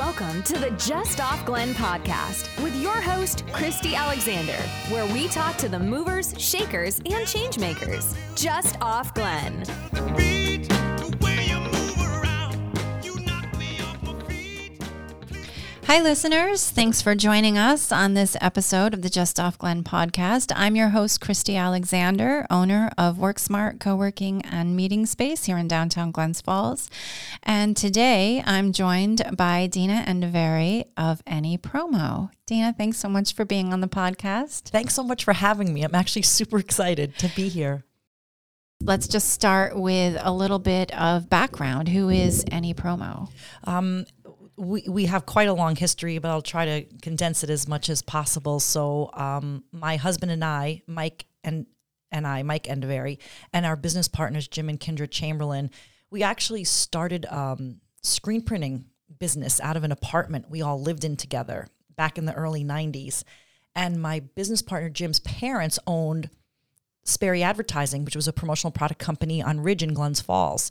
Welcome to the Just Off Glen podcast with your host, Christy Alexander, where we talk to the movers, shakers, and changemakers. Just Off Glen. Hi, listeners. Thanks for joining us on this episode of the Just Off Glen podcast. I'm your host, Christy Alexander, owner of WorkSmart Co working and meeting space here in downtown Glens Falls. And today I'm joined by Deana Endieveri of NE Promo. Deana, thanks so much for being on the podcast. Thanks so much for having me. I'm actually super excited to be here. Let's just start with a little bit of background. Who is NE Promo? Um, we, we have quite a long history, but I'll try to condense it as much as possible. So, um, my husband and I, Mike and and I, Mike Endieveri, and our business partners, Jim and Kendra Chamberlain, we actually started um, screen printing business out of an apartment we all lived in together back in the early 90s. And my business partner, Jim's parents, owned Sperry Advertising, which was a promotional product company on Ridge in Glens Falls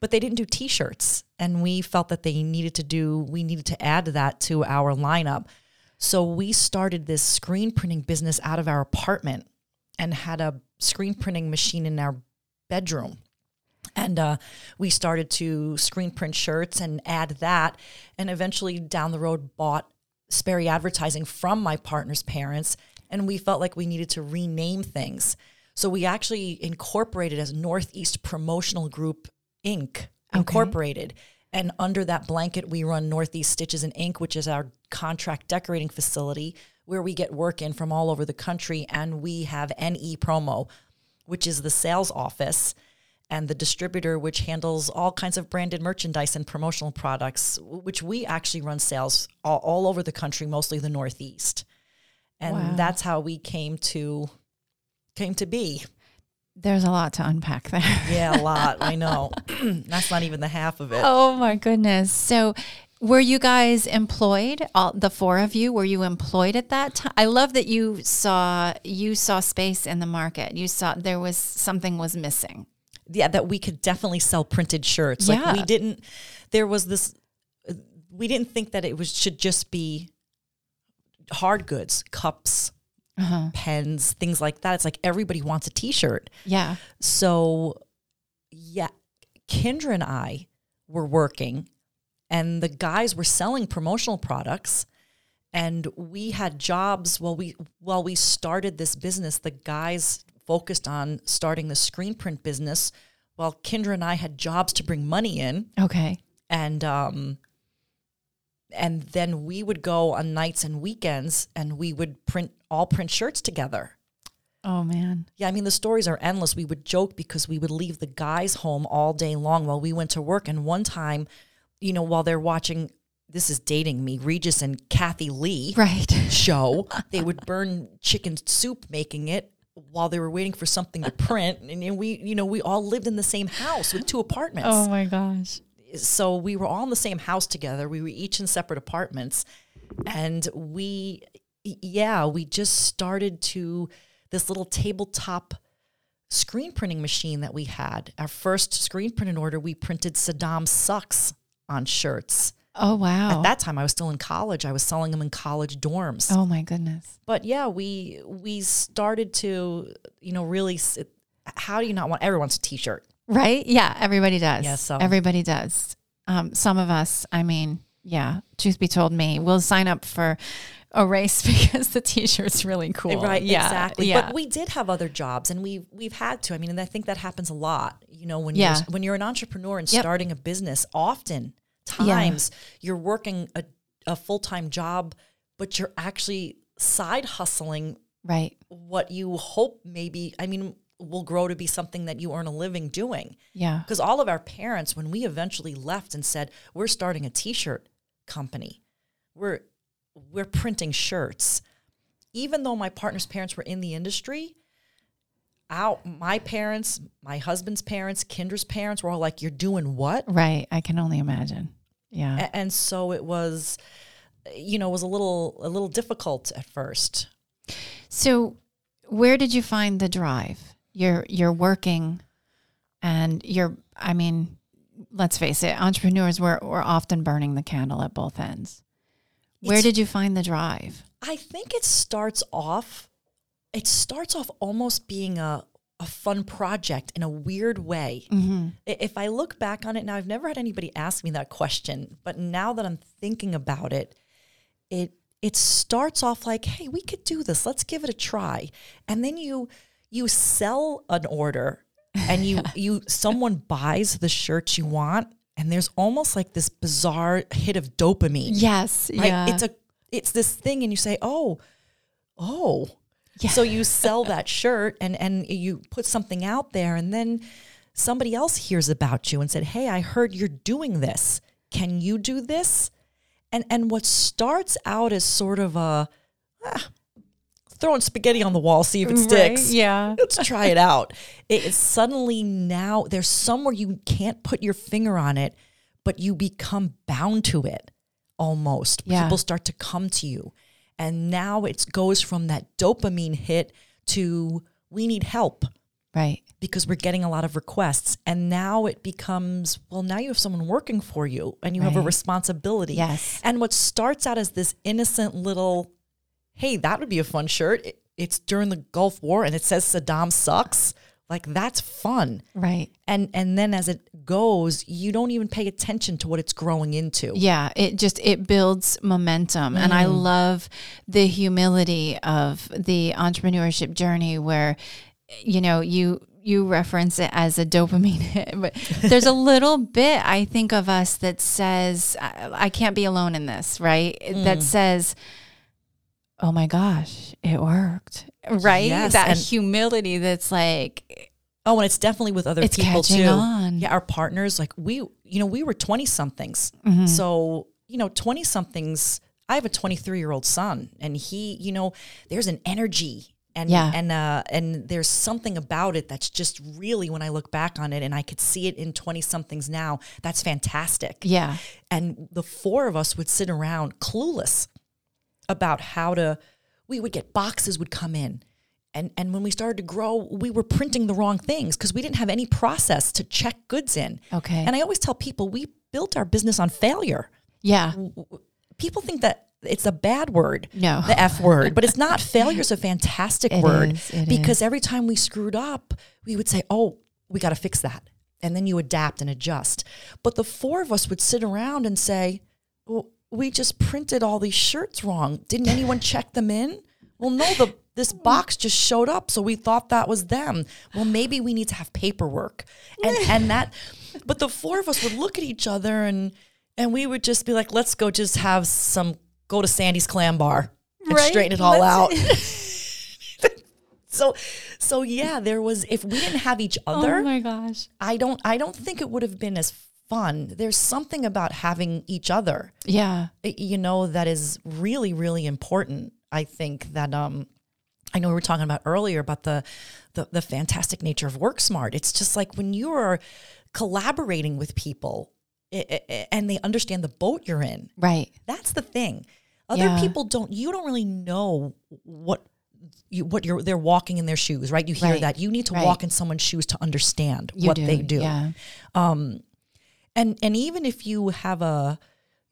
but they didn't do t-shirts and we felt that they needed to do we needed to add that to our lineup. So we started this screen printing business out of our apartment and had a screen printing machine in our bedroom. And uh, we started to screen print shirts and add that. And eventually down the road bought sperry advertising from my partner's parents and we felt like we needed to rename things. So we actually incorporated as northeast promotional group Inc. Incorporated. Okay. And under that blanket, we run Northeast Stitches and Ink, which is our contract decorating facility where we get work in from all over the country. And we have NE Promo, which is the sales office and the distributor, which handles all kinds of branded merchandise and promotional products, which we actually run sales all, all over the country, mostly the Northeast. And wow. that's how we came to came to be. There's a lot to unpack there. yeah, a lot. I know. That's not even the half of it. Oh my goodness. So, were you guys employed? All the four of you were you employed at that time? I love that you saw you saw space in the market. You saw there was something was missing. Yeah, that we could definitely sell printed shirts. Like yeah. we didn't. There was this. We didn't think that it was should just be hard goods, cups, uh-huh. pens, things like that. It's like everybody wants a t-shirt. Yeah. So yeah, Kendra and I were working and the guys were selling promotional products and we had jobs while we while we started this business the guys focused on starting the screen print business while Kendra and I had jobs to bring money in. Okay. And um and then we would go on nights and weekends and we would print all print shirts together. Oh man. Yeah, I mean the stories are endless. We would joke because we would leave the guys home all day long while we went to work and one time, you know, while they're watching this is dating me, Regis and Kathie Lee right. show, they would burn chicken soup making it while they were waiting for something to print and we you know we all lived in the same house with two apartments. Oh my gosh so we were all in the same house together. We were each in separate apartments. And we, yeah, we just started to this little tabletop screen printing machine that we had. Our first screen printing order, we printed Saddam sucks on shirts. Oh wow. At that time I was still in college. I was selling them in college dorms. Oh my goodness. But yeah, we we started to, you know, really how do you not want everyone's wants a t-shirt? Right? Yeah, everybody does. Yeah, so everybody does. Um, some of us, I mean, yeah, truth be told, me, we'll sign up for a race because the t-shirt's really cool. Right, yeah, exactly. Yeah. But we did have other jobs and we we've had to. I mean, and I think that happens a lot. You know, when yeah. you're when you're an entrepreneur and yep. starting a business, often times yeah. you're working a, a full-time job, but you're actually side hustling right what you hope maybe I mean will grow to be something that you earn a living doing. Yeah. Because all of our parents, when we eventually left and said, we're starting a t-shirt company, we're we're printing shirts. Even though my partner's parents were in the industry, our my parents, my husband's parents, Kendra's parents were all like, You're doing what? Right. I can only imagine. Yeah. A- and so it was, you know, it was a little a little difficult at first. So where did you find the drive? You're you're working and you're I mean let's face it, entrepreneurs we're, we're often burning the candle at both ends. Where It's- did you find the drive? I think it starts off it starts off almost being a a fun project in a weird way. Mm-hmm. I- If I look back on it now, I've never had anybody ask me that question, but now that I'm thinking about it, it it starts off like, "Hey, we could do this. Let's give it a try." And then you you sell an order and you you someone buys the shirt you want and there's almost like this bizarre hit of dopamine Yes. right? It's a it's this thing, and you say, "Oh, oh." Yeah. So you sell that shirt, and and you put something out there, and then somebody else hears about you and said, "Hey, I heard you're doing this. Can you do this?" And and what starts out as sort of a ah, throwing spaghetti on the wall, see if it sticks. Yeah. Let's try it out. It is suddenly now there's somewhere you can't put your finger on it, but you become bound to it almost. Yeah. People start to come to you. And now it goes from that dopamine hit to we need help Right. because we're getting a lot of requests. And now it becomes, well, now you have someone working for you and you have a responsibility. Yes. And what starts out as this innocent little, hey, that would be a fun shirt. It, it's during the Gulf War and it says Saddam sucks. Like that's fun. Right. And and then as it goes, you don't even pay attention to what it's growing into. Yeah, it just it builds momentum and I mm. love the humility of the entrepreneurship journey where you know, you you reference it as a dopamine hit, but there's a little bit I think of us that says I, I can't be alone in this, right? That mm. says oh my gosh, it worked. Right? Yes, that and- humility that's like Oh, and it's definitely with other It's people too. on. Yeah, our partners, like we, you know, we were 20 somethings. Mm-hmm. So, you know, 20 somethings, I have a 23 year old son and he, you know, there's an energy and, Yeah. and, uh, and there's something about it that's just really, when I look back on it and I could see it in 20 somethings now, that's fantastic. yeah. And the four of us would sit around clueless about how to, we would get boxes would come in. And, and when we started to grow, we were printing the wrong things because we didn't have any process to check goods in. Okay. And I always tell people we built our business on failure. Yeah. People think that it's a bad word, No. the F word, but it's not. Failure is a fantastic It word is, because every time we screwed up, we would say, oh, we got to fix that. And then you adapt and adjust. But the four of us would sit around and say, we just printed all these shirts wrong. Didn't anyone check them in? Well, no, the this box just showed up, so we thought that was them. Well, maybe we need to have paperwork, and and that. But the four of us would look at each other and and we would just be like, let's go, just have some go to Sandy's Clam Bar and Right. straighten it all out. Let's- so so yeah, there was if we didn't have each other, Oh my gosh. I don't I don't think it would have been as fun. There's something about having each other Yeah. you know that is really really important i think that um i know we were talking about earlier about the the, the fantastic nature of WorkSmart it's just like when you are collaborating with people and they understand the boat you're in Right. that's the thing other Yeah. people don't you don't really know what you, what you're they're walking in their shoes right you hear Right. that you need to Right. walk in someone's shoes to understand You what they do Yeah. And and even if you have a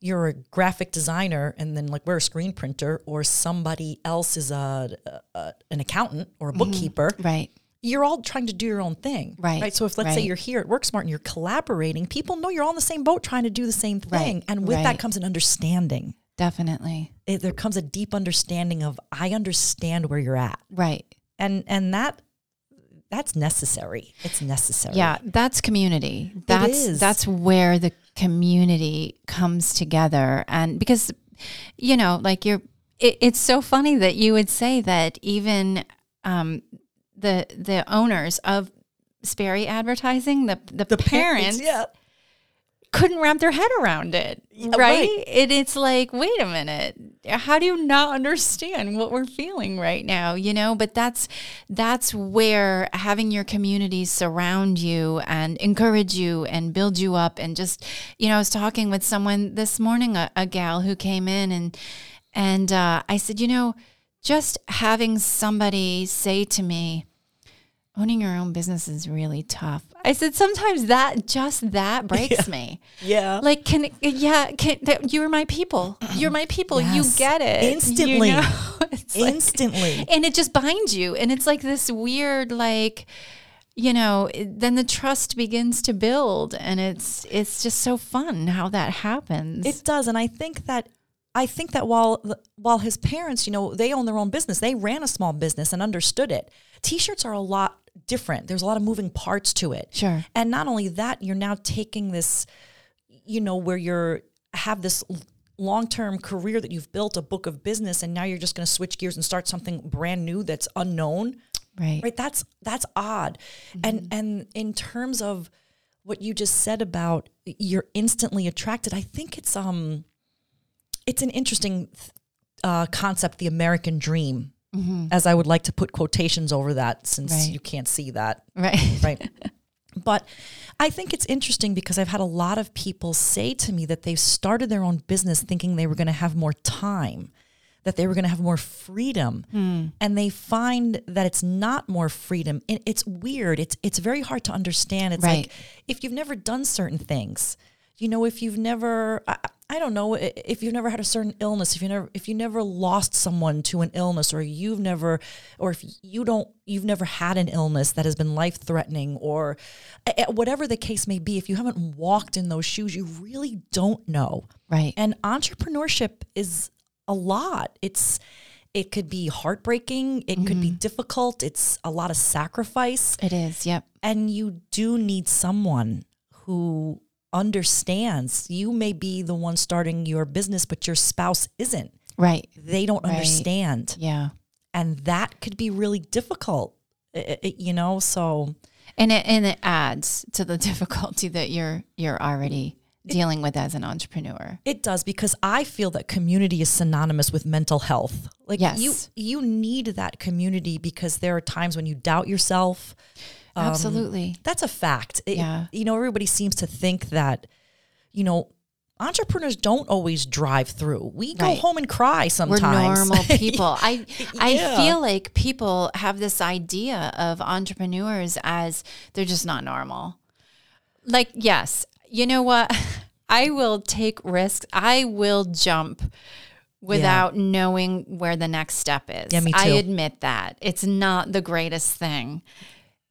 you're a graphic designer and then like we're a screen printer or somebody else is a, a an accountant or a mm-hmm. bookkeeper Right. you're all trying to do your own thing Right, right so if let's say you're here at WorkSmart and you're collaborating people know you're all on the same boat trying to do the same thing Right, and with right. that comes an understanding Definitely. it, there comes a deep understanding of i understand where you're at Right. and and that that's necessary it's necessary Yeah, that's community. That's is. that's where the community comes together and because you know, like you're it, it's so funny that you would say that even um the the owners of Sperry Advertising, the the, the parents, yeah couldn't wrap their head around it. Right? right. And it's like, wait a minute. How do you not understand what we're feeling right now? You know, but that's that's where having your communities surround you and encourage you and build you up and just, you know, I was talking with someone this morning, a, a gal who came in and and uh, I said, you know, just having somebody say to me, owning your own business is really tough. I said sometimes that just that breaks me. Yeah. Like can yeah, can that, you're my people. You're my people. Yes. You get it. you Instantly. know? It's like- Instantly. and it just binds you and it's like this weird like you know then the trust begins to build and it's it's just so fun how that happens It does, and I think that I think that while while his parents, you know, they own their own business, they ran a small business and understood it. T-shirts are a lot different. There's a lot of moving parts to it. Sure. And not only that, you're now taking this, you know, where you're have this long-term career that you've built a book of business and now you're just going to switch gears and start something brand new that's unknown right right that's that's odd and and in terms of what you just said about you're instantly attracted i think it's um it's an interesting uh, concept the american dream Mm-hmm. as i would like to put quotations over that since Right. you can't see that. Right. Right. But i think it's interesting because i've had a lot of people say to me that they've started their own business thinking they were going to have more time that they were going to have more freedom hmm. and they find that it's not more freedom. And it's weird. It's it's very hard to understand. It's Right. like if you've never done certain things you know if you've never I, I don't know, if you've never had a certain illness if you never if you never lost someone to an illness or you've never or if you don't you've never had an illness that has been life threatening or whatever the case may be if you haven't walked in those shoes you really don't know. Right. And entrepreneurship is a lot. It's it could be heartbreaking, it could be mm-hmm. difficult, it's a lot of sacrifice, it is yep. And you do need someone who understands. You may be the one starting your business, but your spouse isn't. right They don't Right. understand. yeah And that could be really difficult. You know, so and it and it adds to the difficulty that you're you're already dealing with as an entrepreneur It does because I feel that community is synonymous with mental health. Like Yes. you you need that community because there are times when you doubt yourself. Um, absolutely That's a fact. It- Yeah. you know, everybody seems to think that, you know, entrepreneurs don't always drive through. We go Right. home and cry sometimes. we're normal people. I I feel like people have this idea of entrepreneurs as they're just not normal. Like yes, you know what? I will take risks. I will jump without knowing where the next step is. Yeah, me too. I admit that. It's not the greatest thing.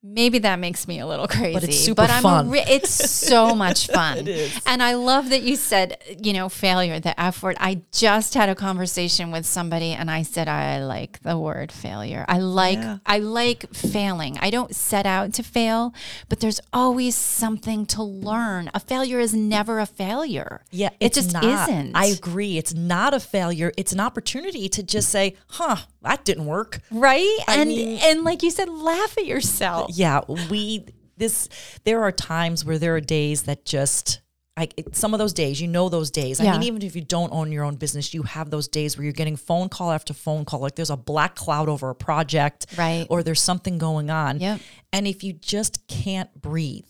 Maybe that makes me a little crazy, But it's super I'm fun. re- it's so much fun. And I love that you said, you know, failure, the F word. I just had a conversation with somebody and I said I like the word failure. I like Yeah. I like failing. I don't set out to fail, but there's always something to learn. A failure is never a failure. Yeah, it just not. isn't. I agree. It's not a failure. It's an opportunity to just say, "Huh, that didn't work." right? I and mean- and like you said, laugh at yourself. yeah we this there are times where there are days that just like some of those days you know those days i mean even if you don't own your own business you have those days where you're getting phone call after phone call like there's a black cloud over a project Right. or there's something going on Yep. and if you just can't breathe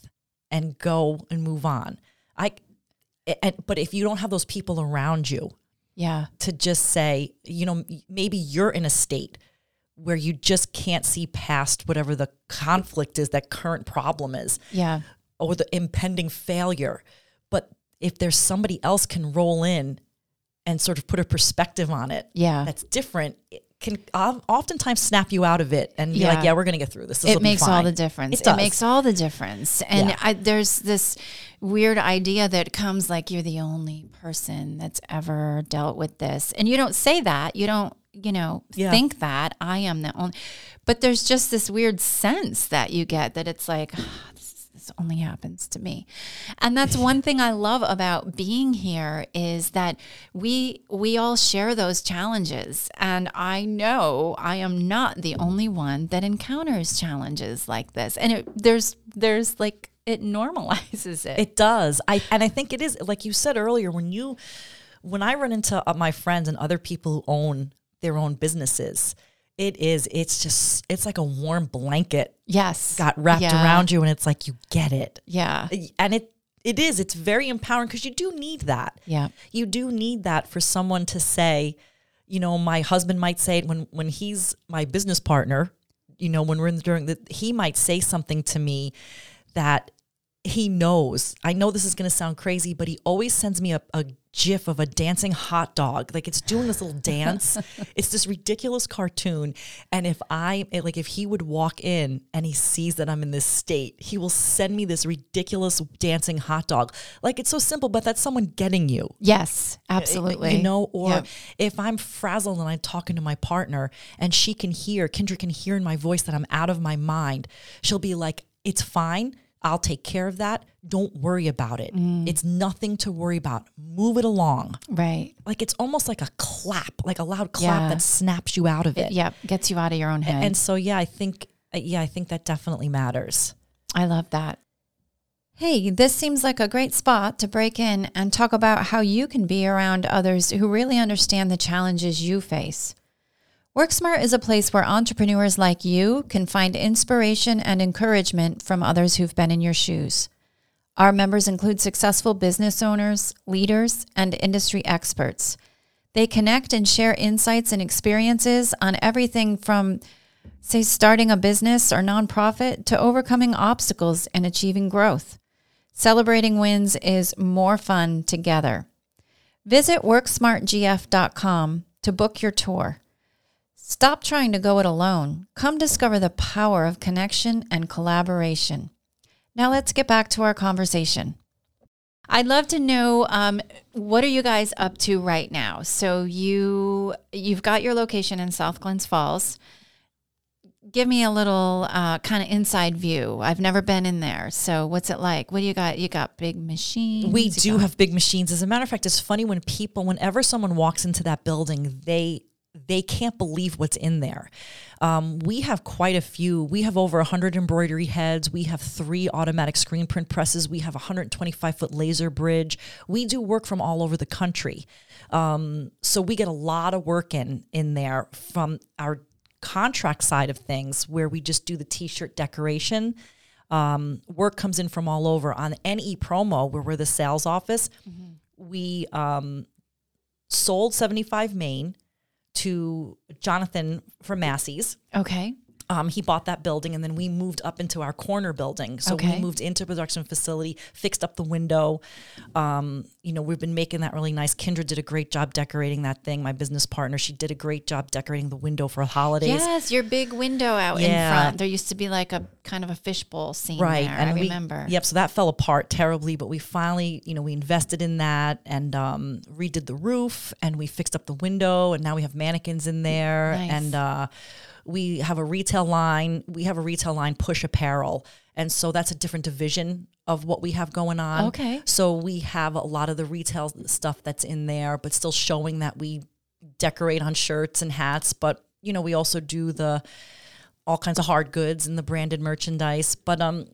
and go and move on i and, but if you don't have those people around you Yeah. to just say, you know, maybe you're in a state where you just can't see past whatever the conflict is, that current problem is, Yeah. or the impending failure. But if there's somebody else can roll in and sort of put a perspective on it Yeah. that's different, it can oftentimes snap you out of it and be Yeah. like, yeah, we're going to get through this. This it makes all the difference. It It, makes all the difference. And Yeah. I, there's this weird idea that comes like you're the only person that's ever dealt with this. And you don't say that. You don't, you know, Yeah. think that I am the only. But there's just this weird sense that you get that it's like, "Ah, this, only happens to me. And that's one thing I love about being here is that we we all share those challenges and I know I am not the only one that encounters challenges like this. And it, there's there's like it normalizes it. It does. I and I think it is like you said earlier when you when I run into uh, my friends and other people who own their own businesses, it is it's just it's like a warm blanket yes. got wrapped Yeah. around you and it's like you get it. Yeah. And it it is it's very empowering because you do need that. Yeah. You do need that for someone to say, you know, my husband might say it when when he's my business partner, you know, when we're in the, during the, he might say something to me that he knows. I know this is going to sound crazy, but he always sends me a, a gif of a dancing hot dog. Like it's doing this little dance. it's this ridiculous cartoon. And if I, like, if he would walk in and he sees that I'm in this state, he will send me this ridiculous dancing hot dog. Like it's so simple, but that's someone getting you. Yes, eh, eh, absolutely. You know, or Yep. if I'm frazzled and I'm talking to my partner and she can hear, Kendra can hear in my voice that I'm out of my mind, she'll be like, it's fine. I'll take care of that. Don't worry about it. Mm. It's nothing to worry about. Move it along. Right. Like it's almost like a clap, like a loud clap Yeah. that snaps you out of it. Yep. Gets you out of your own head. And so, yeah, I think, uh, yeah, I think that definitely matters. I love that. Hey, this seems like a great spot to break in and talk about how you can be around others who really understand the challenges you face. WorkSmart is a place where entrepreneurs like you can find inspiration and encouragement from others who've been in your shoes. Our members include successful business owners, leaders, and industry experts. They connect and share insights and experiences on everything from say starting a business or nonprofit to overcoming obstacles and achieving growth. Celebrating wins is more fun together. Visit worksmartgf.com to book your tour. Stop trying to go it alone. Come discover the power of connection and collaboration. Now let's get back to our conversation. I'd love to know um, what are you guys up to right now? So you you've got your location in South Glens Falls give me a little uh, kind of inside view. I've never been in there, so what's it like? What do you got? You got big machines. We do got- have big machines. As a matter of fact, it's funny when people, whenever someone walks into that building, they they can't believe what's in there. Um, we have quite a few. We have over 100 embroidery heads. We have three automatic screen print presses. We have a 125 foot laser bridge. We do work from all over the country. Um, so we get a lot of work in in there from our contract side of things, where we just do the t-shirt decoration um, work comes in from all over. On NE Promo, where we're the sales office, we um, sold 75 Main to Jonathan from Massey's. Okay. Um, he bought that building and then we moved up into our corner building. So Okay. we moved into a production facility, fixed up the window. Um, you know, we've been making that really nice. Kendra did a great job decorating that thing. My business partner, she did a great job decorating the window for holidays. Yes, your big window out in front. There used to be like a kind of a fishbowl scene right there. and I we, remember. yep so that fell apart terribly but we finally you know we invested in that and um, redid the roof and we fixed up the window and now we have mannequins in there Nice. and uh, we have a retail line we have a retail line push apparel and so that's a different division of what we have going on Okay. so we have a lot of the retail stuff that's in there but still showing that we decorate on shirts and hats but you know we also do the all kinds of hard goods and the branded merchandise. But um,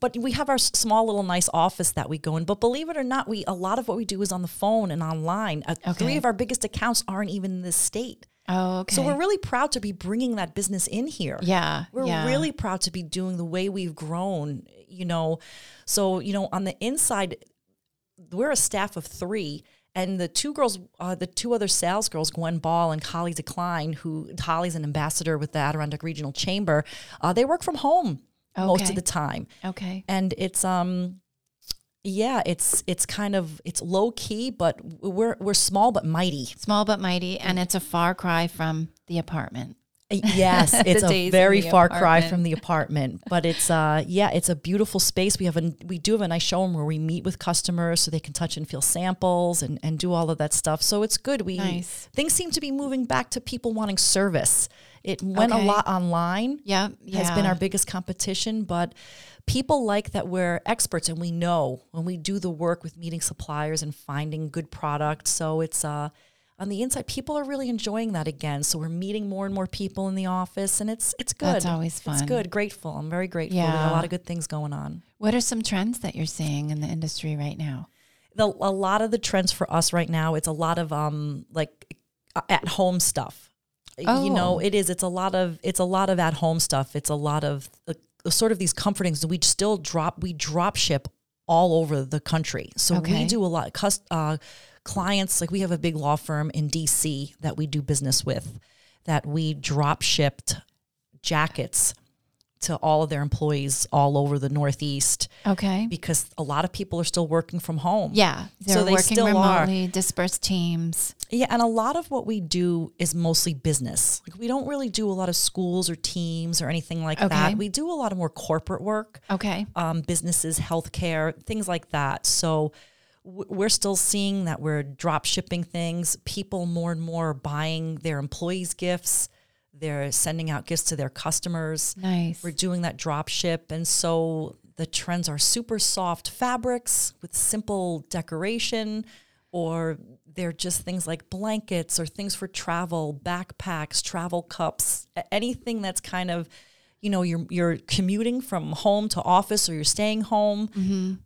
but we have our small little nice office that we go in. But believe it or not, we a lot of what we do is on the phone and online. Uh, Three of our biggest accounts aren't even in this state. Oh, okay. So we're really proud to be bringing that business in here. yeah. We're yeah. really proud to be doing the way we've grown, you know. So, you know, on the inside, we're a staff of three. And the two girls, uh, the two other sales girls, Gwen Ball and Holly Decline, who Holly's an ambassador with the Adirondack Regional Chamber, uh, they work from home most of the time. Okay. And it's um yeah, it's it's kind of it's low key, but we're we're small but mighty. Small but mighty, and it's a far cry from the apartment. Yes, it's a very far cry from the apartment, but it's uh yeah, it's a beautiful space. We have a we do have a nice showroom where we meet with customers so they can touch and feel samples and and do all of that stuff. So it's good. We Nice. things seem to be moving back to people wanting service. It went Okay. a lot online. Yep. Yeah. Has been our biggest competition, but people like that we're experts and we know when we do the work with meeting suppliers and finding good products. So it's uh on the inside, people are really enjoying that again. So we're meeting more and more people in the office, and it's it's good. That's always fun. It's good. Grateful. I'm very grateful. Yeah. a lot of good things going on. What are some trends that you're seeing in the industry right now? The, a lot of the trends for us right now, it's a lot of um like at home stuff. You know, Oh. it is. It's a lot of it's a lot of at home stuff. It's a lot of uh, sort of these comforting. things. We still drop we drop ship all over the country. So Okay. we do a lot. Cus, uh, clients like we have a big law firm in DC that we do business with, that we drop shipped jackets to all of their employees all over the Northeast Okay. because a lot of people are still working from home. Yeah. They're So they working still are. remotely, dispersed teams. Yeah, and a lot of what we do is mostly business. Like we don't really do a lot of schools or teams or anything like Okay. that. We do a lot of more corporate work, Okay. um, businesses, healthcare, things like that. So we're still seeing that we're drop shipping things. People more and more are buying their employees gifts. They're sending out gifts to their customers. Nice. We're doing that drop ship. And so the trends are super soft fabrics with simple decoration, or they're just things like blankets or things for travel, backpacks, travel cups, anything that's kind of, you know, you're you're commuting from home to office or you're staying home.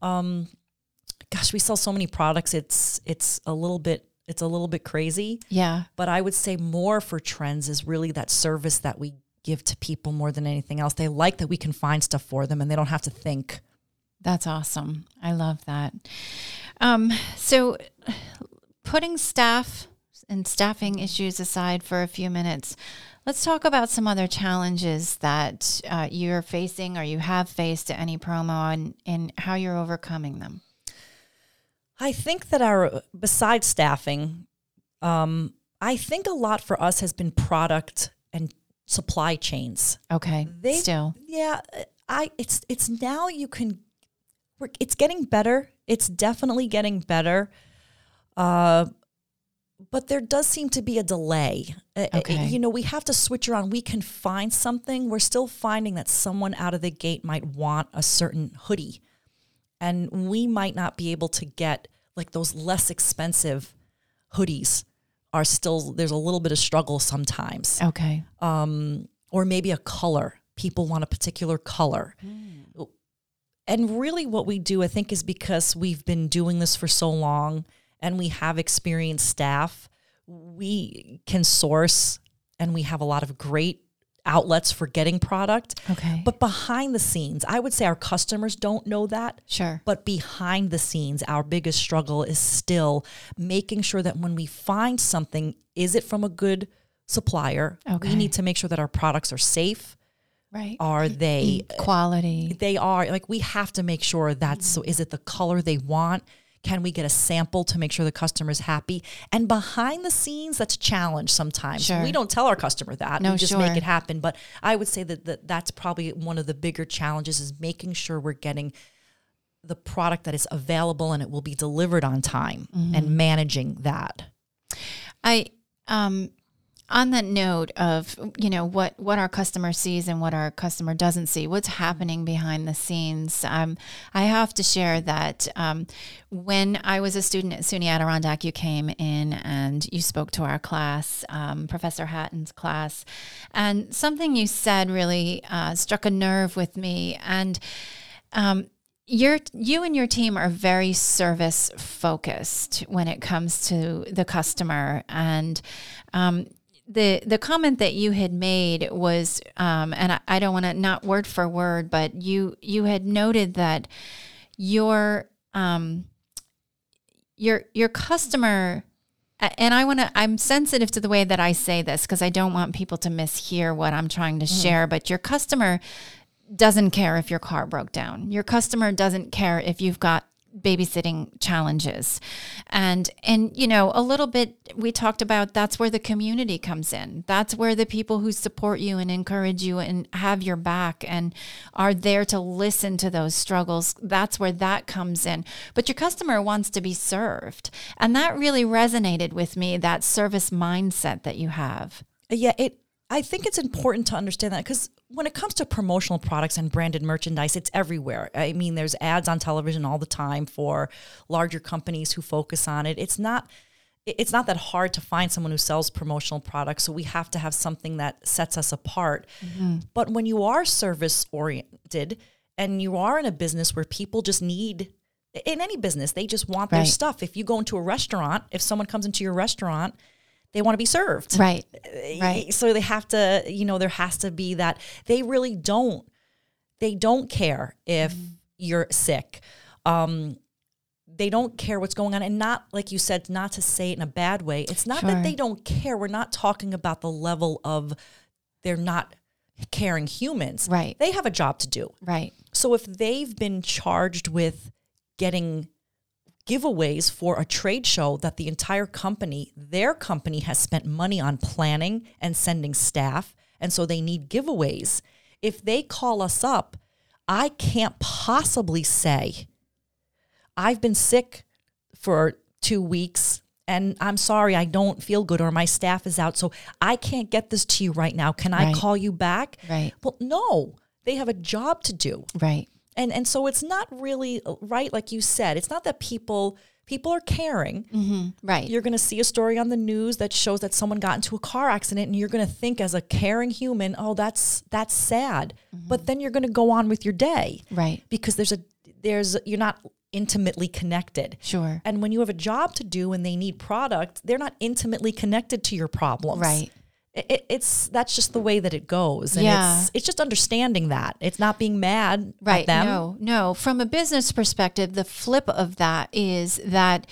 Um, gosh, we sell so many products. It's it's a little bit it's a little bit crazy Yeah. but I would say more for trends is really that service that we give to people more than anything else. They like that we can find stuff for them and they don't have to think. That's awesome. I love that. Um, so, putting staff and staffing issues aside for a few minutes, let's talk about some other challenges that uh, you're facing or you have faced at NE Promo and, and how you're overcoming them. I think that our besides staffing, um, I think a lot for us has been product and supply chains. Okay. They Still. yeah, I it's it's now you can we're, it's getting better. It's definitely getting better. Uh but there does seem to be a delay. Uh, uh, Okay. You know, we have to switch around. We can find something. We're still finding that someone out of the gate might want a certain hoodie. And we might not be able to get like those less expensive hoodies are still there's a little bit of struggle sometimes Okay. um, or maybe a color. People want a particular color. And really, what we do, I think, is because we've been doing this for so long and we have experienced staff, we can source and we have a lot of great outlets for getting product. Okay. But behind the scenes, I would say our customers don't know that. sure. But behind the scenes, our biggest struggle is still making sure that when we find something, is it from a good supplier? Okay. We need to make sure that our products are safe. Right. Are they Quality. they are like we have to make sure that's so is it the color they want? Can we get a sample to make sure the customer's happy? And behind the scenes, that's a challenge sometimes. Sure. We don't tell our customer that. No, we just sure. make it happen. But I would say that, that that's probably one of the bigger challenges is making sure we're getting the product that is available and it will be delivered on time Mm-hmm. and managing that. I um on that note of you know what what our customer sees and what our customer doesn't see what's happening behind the scenes um, i have to share that um, when i was a student at suny adirondack you came in and you spoke to our class um, professor hatton's class and something you said really uh, struck a nerve with me and um, your you and your team are very service focused when it comes to the customer and um, the the comment that you had made was um, and I, I don't want to not word for word but you you had noted that your um, your your customer and I want to I'm sensitive to the way that I say this because I don't want people to mishear what I'm trying to share but your customer doesn't care if your car broke down. Your customer doesn't care if you've got babysitting challenges. And and you know, a little bit we talked about that's where the community comes in. That's where the people who support you and encourage you and have your back and are there to listen to those struggles. That's where that comes in. But your customer wants to be served. And that really resonated with me that service mindset that you have. Yeah, it. I think it's important to understand that because when it comes to promotional products and branded merchandise, it's everywhere. I mean, there's ads on television all the time for larger companies who focus on it. It's not. It's not that hard to find someone who sells promotional products, so we have to have something that sets us apart. Mm-hmm. But when you are service oriented and you are in a business where people just need in any business, they just want their stuff. If you go into a restaurant, if someone comes into your restaurant, they want to be served Right. Right. so they have to you know there has to be that they really don't they don't care if Mm-hmm. you're sick um they don't care what's going on and not like you said not to say it in a bad way it's not Sure. that they don't care we're not talking about the level of they're not caring humans. Right. They have a job to do. Right. So if they've been charged with getting giveaways for a trade show that the entire company, their company has spent money on planning and sending staff, and so they need giveaways. If they call us up, I can't possibly say, I've been sick for two weeks and I'm sorry, I don't feel good, or my staff is out, so I can't get this to you right now. Can I Right. call you back? Right. Well, no, they have a job to do Right. And and so it's not really right like you said it's not that people people are caring mm-hmm. Right. you're going to see a story on the news that shows that someone got into a car accident and you're going to think as a caring human oh that's that's sad mm-hmm. but then you're going to go on with your day Right. because there's a there's you're not intimately connected Sure. and when you have a job to do and they need product they're not intimately connected to your problems Right. It, it- it's that's just the way that it goes and Yeah. it's it's just understanding that it's not being mad Right. at them No, no. From a business perspective, the flip of that is that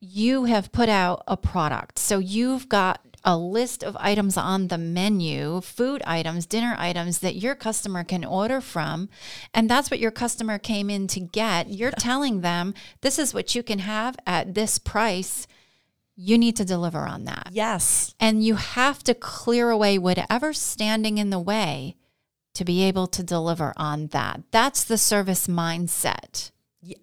you have put out a product. So you've got a list of items on the menu, food items, dinner items that your customer can order from. And that's what your customer came in to get. You're telling them this is what you can have at this price. You need to deliver on that. Yes. And you have to clear away whatever's standing in the way to be able to deliver on that. That's the service mindset.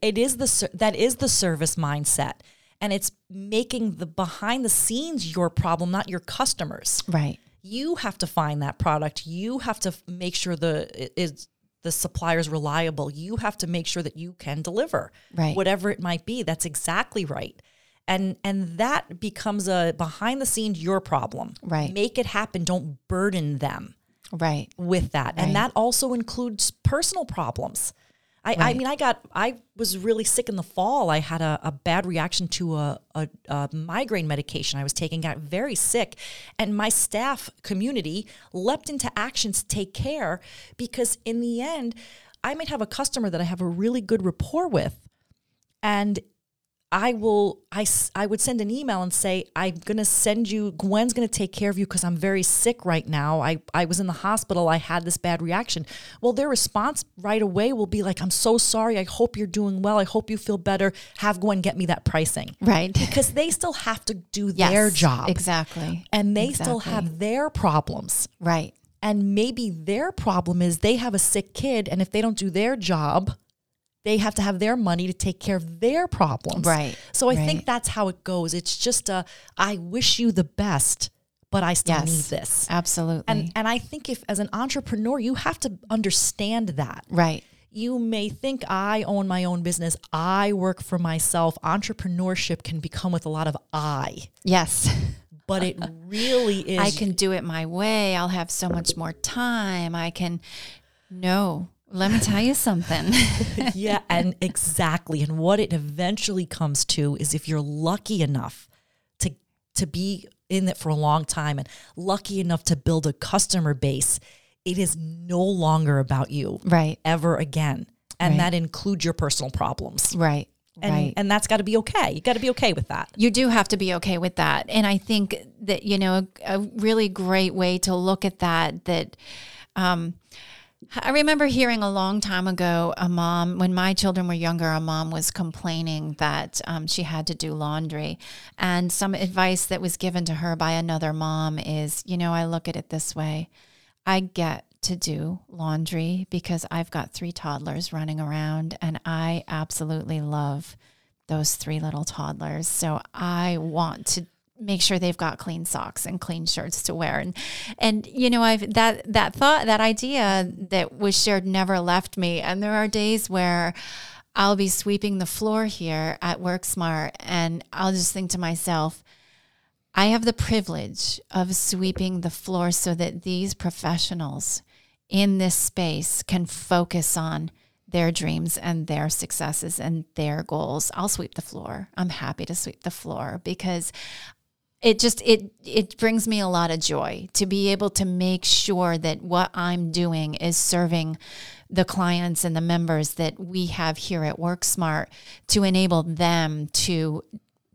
It is the that is the service mindset. And it's making the behind the scenes your problem, not your customers. Right. You have to find that product. You have to make sure the is the supplier is reliable. You have to make sure that you can deliver. Right. Whatever it might be. That's exactly right. And and that becomes a behind the scenes your problem. Right. Make it happen. Don't burden them. Right. with that. Right. And that also includes personal problems. I, I mean, I got, I was really sick in the fall. I had a, a bad reaction to a, a, a migraine medication I was taking, got very sick. And my staff community leapt into action to take care because in the end, I might have a customer that I have a really good rapport with. And I will I, I would send an email and say I'm going to send you Gwen's going to take care of you cuz I'm very sick right now. I I was in the hospital. I had this bad reaction. Well, their response right away will be like I'm so sorry. I hope you're doing well. I hope you feel better. Have Gwen get me that pricing. Right. Because they still have to do Yes, their job. Exactly. And they still have their problems. Right. And maybe their problem is they have a sick kid and if they don't do their job, they have to have their money to take care of their problems. Right, So I right. think that's how it goes. It's just a I wish you the best, but I still Yes. need this. Absolutely. And and I think if as an entrepreneur, you have to understand that. right. You may think I own my own business. I work for myself. Entrepreneurship can become with a lot of I, Yes. but it really is I can do it my way. I'll have so much more time. I can No. Let me tell you something. yeah, and exactly. And what it eventually comes to is if you're lucky enough to to be in it for a long time and lucky enough to build a customer base, it is no longer about you right. ever again. And Right. that includes your personal problems. Right. And right. and that's got to be okay. You got to be okay with that. You do have to be okay with that. And I think that, you know, a, a really great way to look at that, that, um, I remember hearing a long time ago a mom, when my children were younger, a mom was complaining that um, she had to do laundry. And some advice that was given to her by another mom is, you know, I look at it this way I get to do laundry because I've got three toddlers running around and I absolutely love those three little toddlers. So I want to make sure they've got clean socks and clean shirts to wear and and you know I've that that thought that idea that was shared never left me and there are days where I'll be sweeping the floor here at WorkSmart and I'll just think to myself I have the privilege of sweeping the floor so that these professionals in this space can focus on their dreams and their successes and their goals. I'll sweep the floor. I'm happy to sweep the floor because it just it it brings me a lot of joy to be able to make sure that what I'm doing is serving the clients and the members that we have here at WorkSmart to enable them to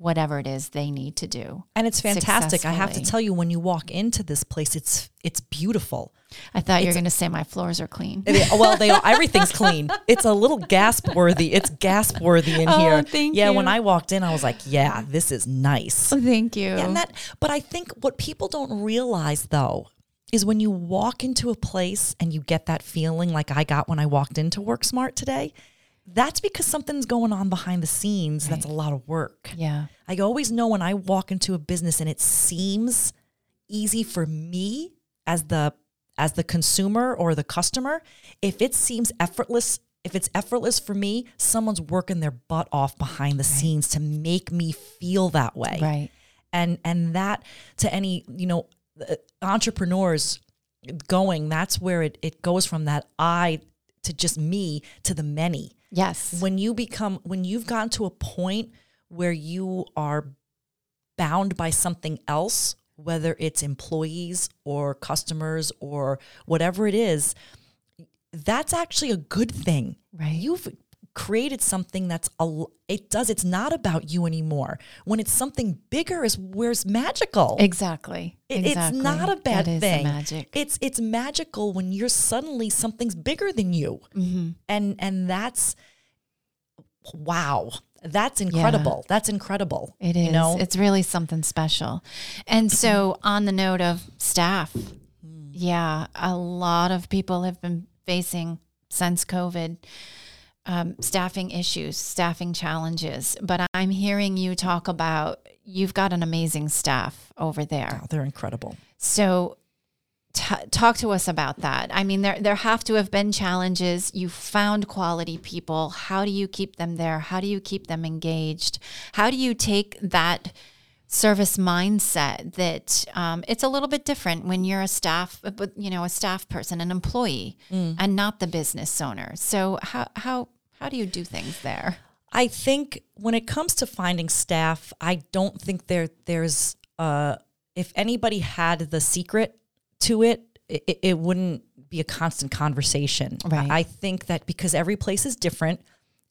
whatever it is they need to do. And it's fantastic. I have to tell you, when you walk into this place, it's it's beautiful. I thought you were going to say my floors are clean. Well, they are, everything's clean. It's a little gasp worthy. It's gasp worthy in Oh, here. thank yeah, you. when I walked in, I was like, yeah, this is nice. Oh, thank you. And that, but I think what people don't realize though is when you walk into a place and you get that feeling like I got when I walked into WorkSmart today, that's because something's going on behind the scenes. That's a lot of work. yeah. I always know when I walk into a business and it seems easy for me as the as the consumer or the customer, if it seems effortless, if it's effortless for me, someone's working their butt off behind the scenes to make me feel that way Right. and and that to any you know uh, entrepreneurs going that's where it, it goes from that i to just me to the many Yes. when you become when you've gotten to a point where you are bound by something else whether it's employees or customers or whatever it is that's actually a good thing Right. you've created something that's a it does it's not about you anymore when it's something bigger is where it's magical Exactly. It- exactly. it's not a bad That thing magic. it's it's magical when you're suddenly something's bigger than you Mm-hmm. and and that's wow that's incredible that's incredible It is. you know It's really something special. And so, on the note of staff, yeah, a lot of people have been facing since COVID um, staffing issues, staffing challenges. But I'm hearing you talk about you've got an amazing staff over there. Oh, they're incredible So, t- talk to us about that. I mean, there there have to have been challenges. You found quality people. How do you keep them there? How do you keep them engaged? How do you take that service mindset that um, it's a little bit different when you're a staff, but you know, a staff person, an employee, and not the business owner. So, how how how do you do things there? I think when it comes to finding staff, I don't think there there's uh if anybody had the secret to it, it, it wouldn't be a constant conversation. Right. I think that because every place is different,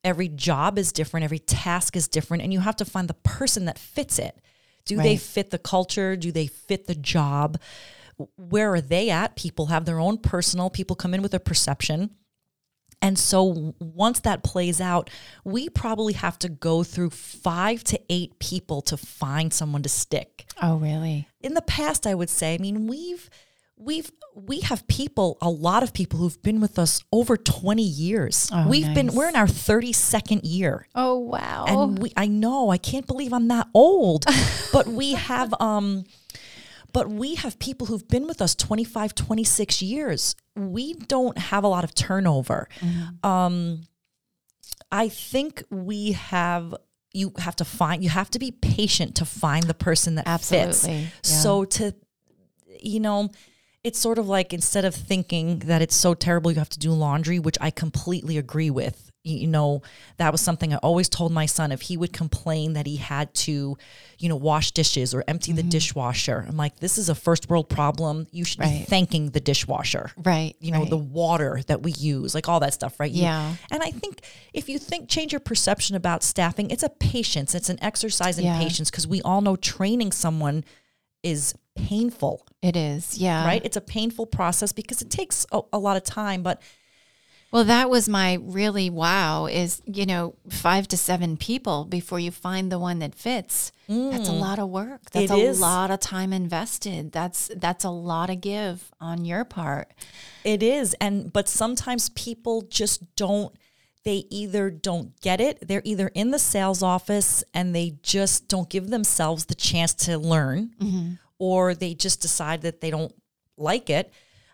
every job is different, every task is different, and you have to find the person that fits it. Do they fit the culture? Do they fit the job? Where are they at? People have their own personal, people come in with a perception. And so once that plays out, we probably have to go through five to eight people to find someone to stick. Oh, really? In the past, I would say, I mean, we've we've we have people, a lot of people who've been with us over 20 years. Oh, We've been we're in our 32nd year. Oh, wow. And we I know, I can't believe I'm that old. but we have um but we have people who've been with us 25 26 years we don't have a lot of turnover um i think we have you have to find you have to be patient to find the person that fits yeah. so to you know it's sort of like instead of thinking that it's so terrible you have to do laundry which i completely agree with you know that was something i always told my son if he would complain that he had to you know wash dishes or empty the dishwasher i'm like this is a first world problem you should be Mm-hmm. Thanking the dishwasher right. you know right. the water that we use like all that stuff right You- Yeah. and i think if you think change your perception about staffing it's a patience it's an exercise in Yeah. patience because we all know training someone is painful It is, yeah. right it's a painful process because it takes a, a lot of time but Well, that was my really wow is, you know, five to seven people before you find the one that fits. That's a lot of work. That's Mm. It a is. lot of time invested. That's that's a lot of give on your part. It is. And but sometimes people just don't they either don't get it, they're either in the sales office and they just don't give themselves the chance to learn, or they just decide that they don't like it.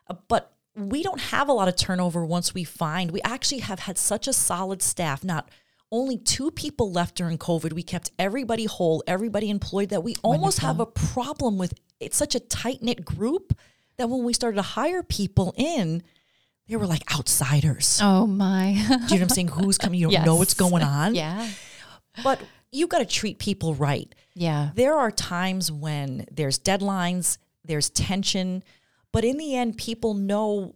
Uh, But we don't have a lot of turnover once we find. We actually have had such a solid staff, not only two people left during COVID. We kept everybody whole, everybody employed that we almost have a problem with it's such a tight knit group that when we started to hire people in, they were like outsiders. Oh my. Do you know what I'm saying? Who's coming? You don't know what's going on. yeah. But you got to treat people right. Yeah. There are times when there's deadlines, there's tension, but in the end, people know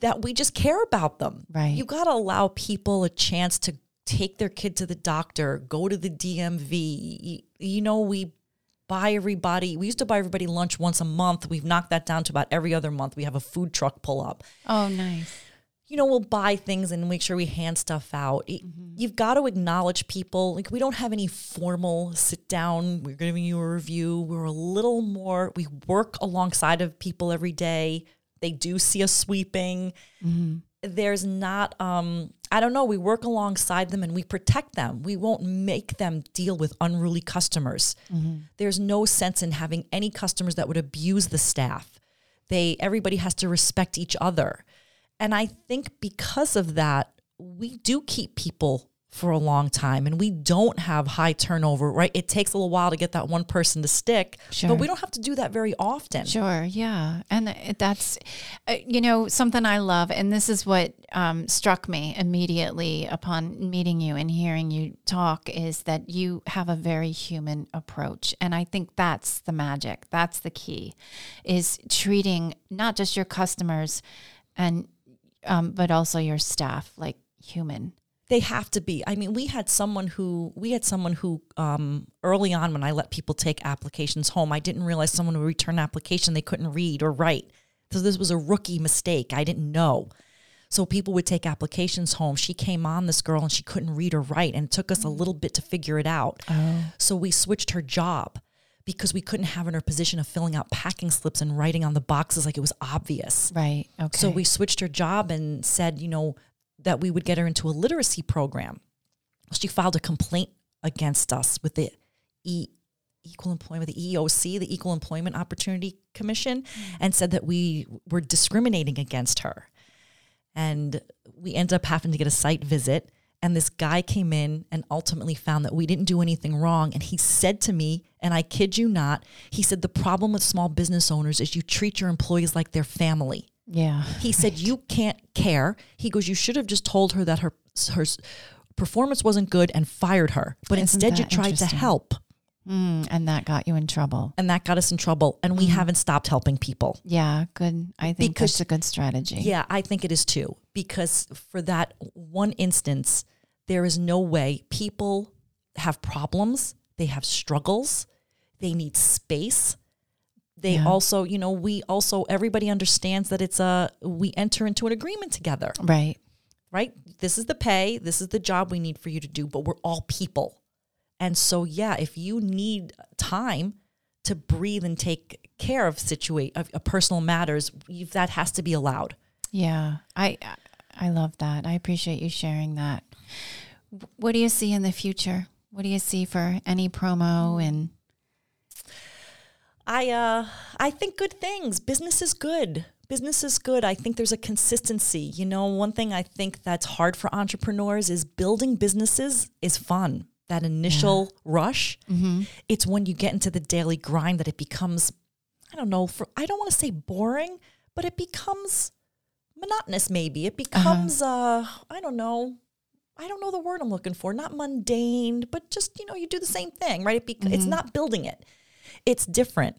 that we just care about them. Right. You got to allow people a chance to take their kid to the doctor, go to the DMV. You know, we buy everybody. We used to buy everybody lunch once a month. We've knocked that down to about every other month. We have a food truck pull up. Oh, nice. You know, we'll buy things and make sure we hand stuff out. Mm-hmm. You've got to acknowledge people. Like, we don't have any formal sit down, we're giving you a review. We're a little more, we work alongside of people every day. They do see us sweeping. Mm-hmm. There's not, um, I don't know, we work alongside them and we protect them. We won't make them deal with unruly customers. Mm-hmm. There's no sense in having any customers that would abuse the staff. They everybody has to respect each other. And I think because of that, we do keep people for a long time and we don't have high turnover, right? It takes a little while to get that one person to stick, sure. but we don't have to do that very often. Sure, yeah. And that's, uh, you know, something I love. And this is what um, struck me immediately upon meeting you and hearing you talk is that you have a very human approach. And I think that's the magic. That's the key is treating not just your customers and, um, but also your staff like human they have to be. I mean, we had someone who we had someone who um, early on when I let people take applications home, I didn't realize someone would return an application they couldn't read or write. So this was a rookie mistake. I didn't know. So people would take applications home. She came on this girl and she couldn't read or write, and it took us a little bit to figure it out. Oh. So we switched her job because we couldn't have in her position of filling out packing slips and writing on the boxes like it was obvious. Right. Okay. So we switched her job and said, you know, that we would get her into a literacy program. She filed a complaint against us with the e- equal employment, with the EEOC, the Equal Employment Opportunity Commission, mm-hmm. and said that we were discriminating against her. And we ended up having to get a site visit. And this guy came in and ultimately found that we didn't do anything wrong. And he said to me, and I kid you not, he said, the problem with small business owners is you treat your employees like their family. Yeah. He right. said, You can't care. He goes, You should have just told her that her her performance wasn't good and fired her. But Isn't instead, you tried to help. Mm, and that got you in trouble. And that got us in trouble. And we mm. haven't stopped helping people. Yeah, good. I think because, that's a good strategy. Yeah, I think it is too. Because for that one instance, there is no way people have problems, they have struggles, they need space, they yeah. also, you know, we also everybody understands that it's a we enter into an agreement together. Right. Right? This is the pay, this is the job we need for you to do, but we're all people. And so yeah, if you need time to breathe and take care of situate of, of personal matters, that has to be allowed. Yeah. I I love that. I appreciate you sharing that. What do you see in the future? What do you see for NE Promo and I uh I think good things. Business is good. Business is good. I think there's a consistency. You know, one thing I think that's hard for entrepreneurs is building businesses is fun. That initial yeah. rush. Mm-hmm. It's when you get into the daily grind that it becomes I don't know, for I don't want to say boring, but it becomes monotonous maybe. It becomes uh-huh. uh I don't know, I don't know the word I'm looking for. Not mundane, but just you know, you do the same thing, right? It be- mm-hmm. It's not building it it's different.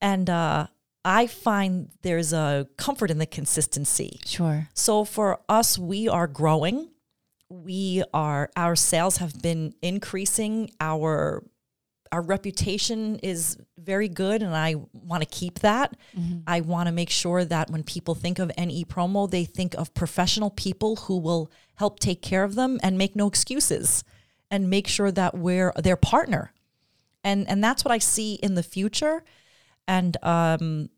And uh, I find there's a comfort in the consistency. Sure. So for us, we are growing. We are our sales have been increasing. Our our reputation is very good and I want to keep that. Mm-hmm. I want to make sure that when people think of NE promo, they think of professional people who will help take care of them and make no excuses and make sure that we're their partner and and that's what I see in the future, and um,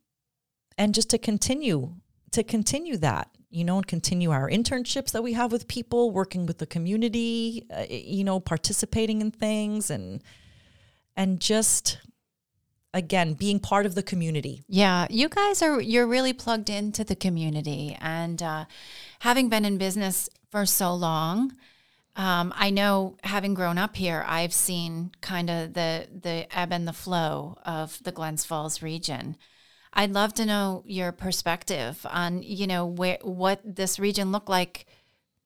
and just to continue to continue that, you know, and continue our internships that we have with people, working with the community, uh, you know, participating in things, and and just again being part of the community. Yeah you guys are you're really plugged into the community. And uh, having been in business for so long um, I know, having grown up here, I've seen kind of the the ebb and the flow of the Glens Falls region. I'd love to know your perspective on, you know, where what this region looked like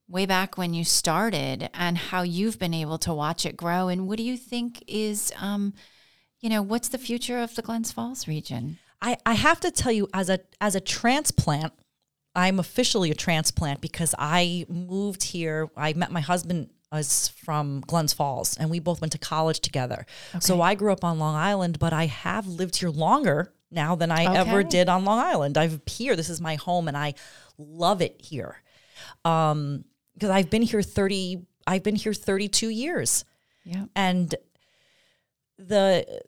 way back when you started, and how you've been able to watch it grow. And what do you think is, um, you know, what's the future of the Glens Falls region? I, I have to tell you, as a as a transplant, I'm officially a transplant because I moved here. I met my husband is from Glens Falls, and we both went to college together. So I grew up on Long Island, but I have lived here longer now than I ever did on Long Island. I've here. This is my home, and I love it here. Um, because I've been here thirty. I've been here thirty-two years Yeah. and the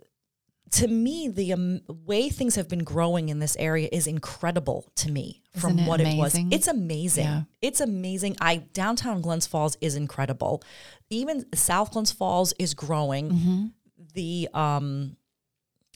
to me the um, way things have been growing in this area is incredible to me from Isn't it what it was. it's amazing. Yeah. it's amazing. I downtown glens falls is incredible. Even south glens falls is growing. Mm-hmm. the um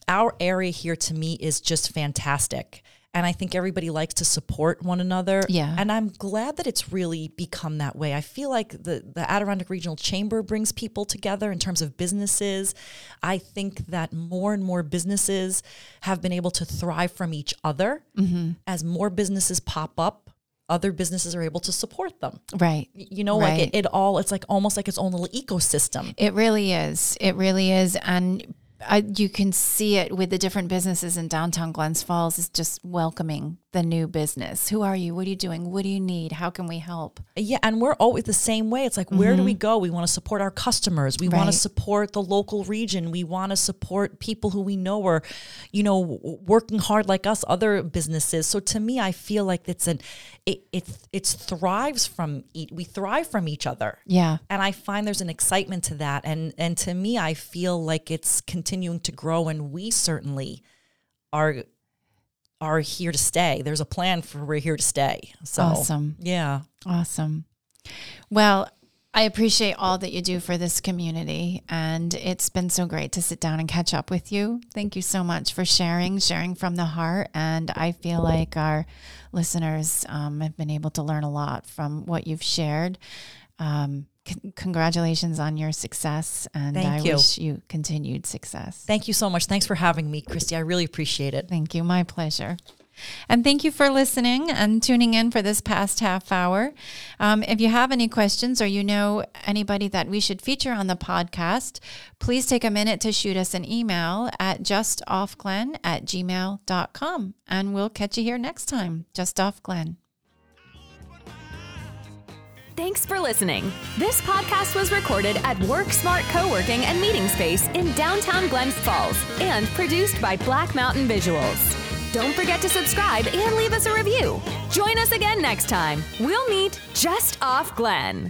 our area here to me is just fantastic and i think everybody likes to support one another Yeah. and i'm glad that it's really become that way i feel like the the adirondack regional chamber brings people together in terms of businesses i think that more and more businesses have been able to thrive from each other Mm-hmm. as more businesses pop up other businesses are able to support them Right. You know like it, it all it's like almost like its own little ecosystem It really is. It really is. And I, you can see it with the different businesses in downtown Glens Falls. Is just welcoming the new business. Who are you? What are you doing? What do you need? How can we help? Yeah, and we're always the same way. It's like, where do we go? We want to support our customers. We want Mm-hmm. To support the local region. We want to support people who we know are, you know, working hard like us, other businesses. So to me, I feel like it's an, it it it thrives from e- we thrive from each other. Yeah. And I find there's an excitement to that, and and to me, I feel like it's continuing to grow, and we certainly are are here to stay. There's a plan for we're here to stay. So Awesome. yeah. Awesome. Well, I appreciate all that you do for this community, and it's been so great to sit down and catch up with you. Thank you so much for sharing, sharing from the heart. And I feel like our listeners um, have been able to learn a lot from what you've shared. Um, c- congratulations on your success, and Thank I you. wish you continued success. Thank you so much. Thanks for having me, Christy. I really appreciate it. Thank you. My pleasure. And thank you for listening and tuning in for this past half hour. Um, if you have any questions or you know anybody that we should feature on the podcast, please take a minute to shoot us an email at justoffglen at gmail.com. And we'll catch you here next time. Just Off Glen. Thanks for listening. This podcast was recorded at WorkSmart Co-working and Meeting Space in downtown Glens Falls and produced by Black Mountain Visuals. Don't forget to subscribe and leave us a review. Join us again next time. We'll meet just off Glen.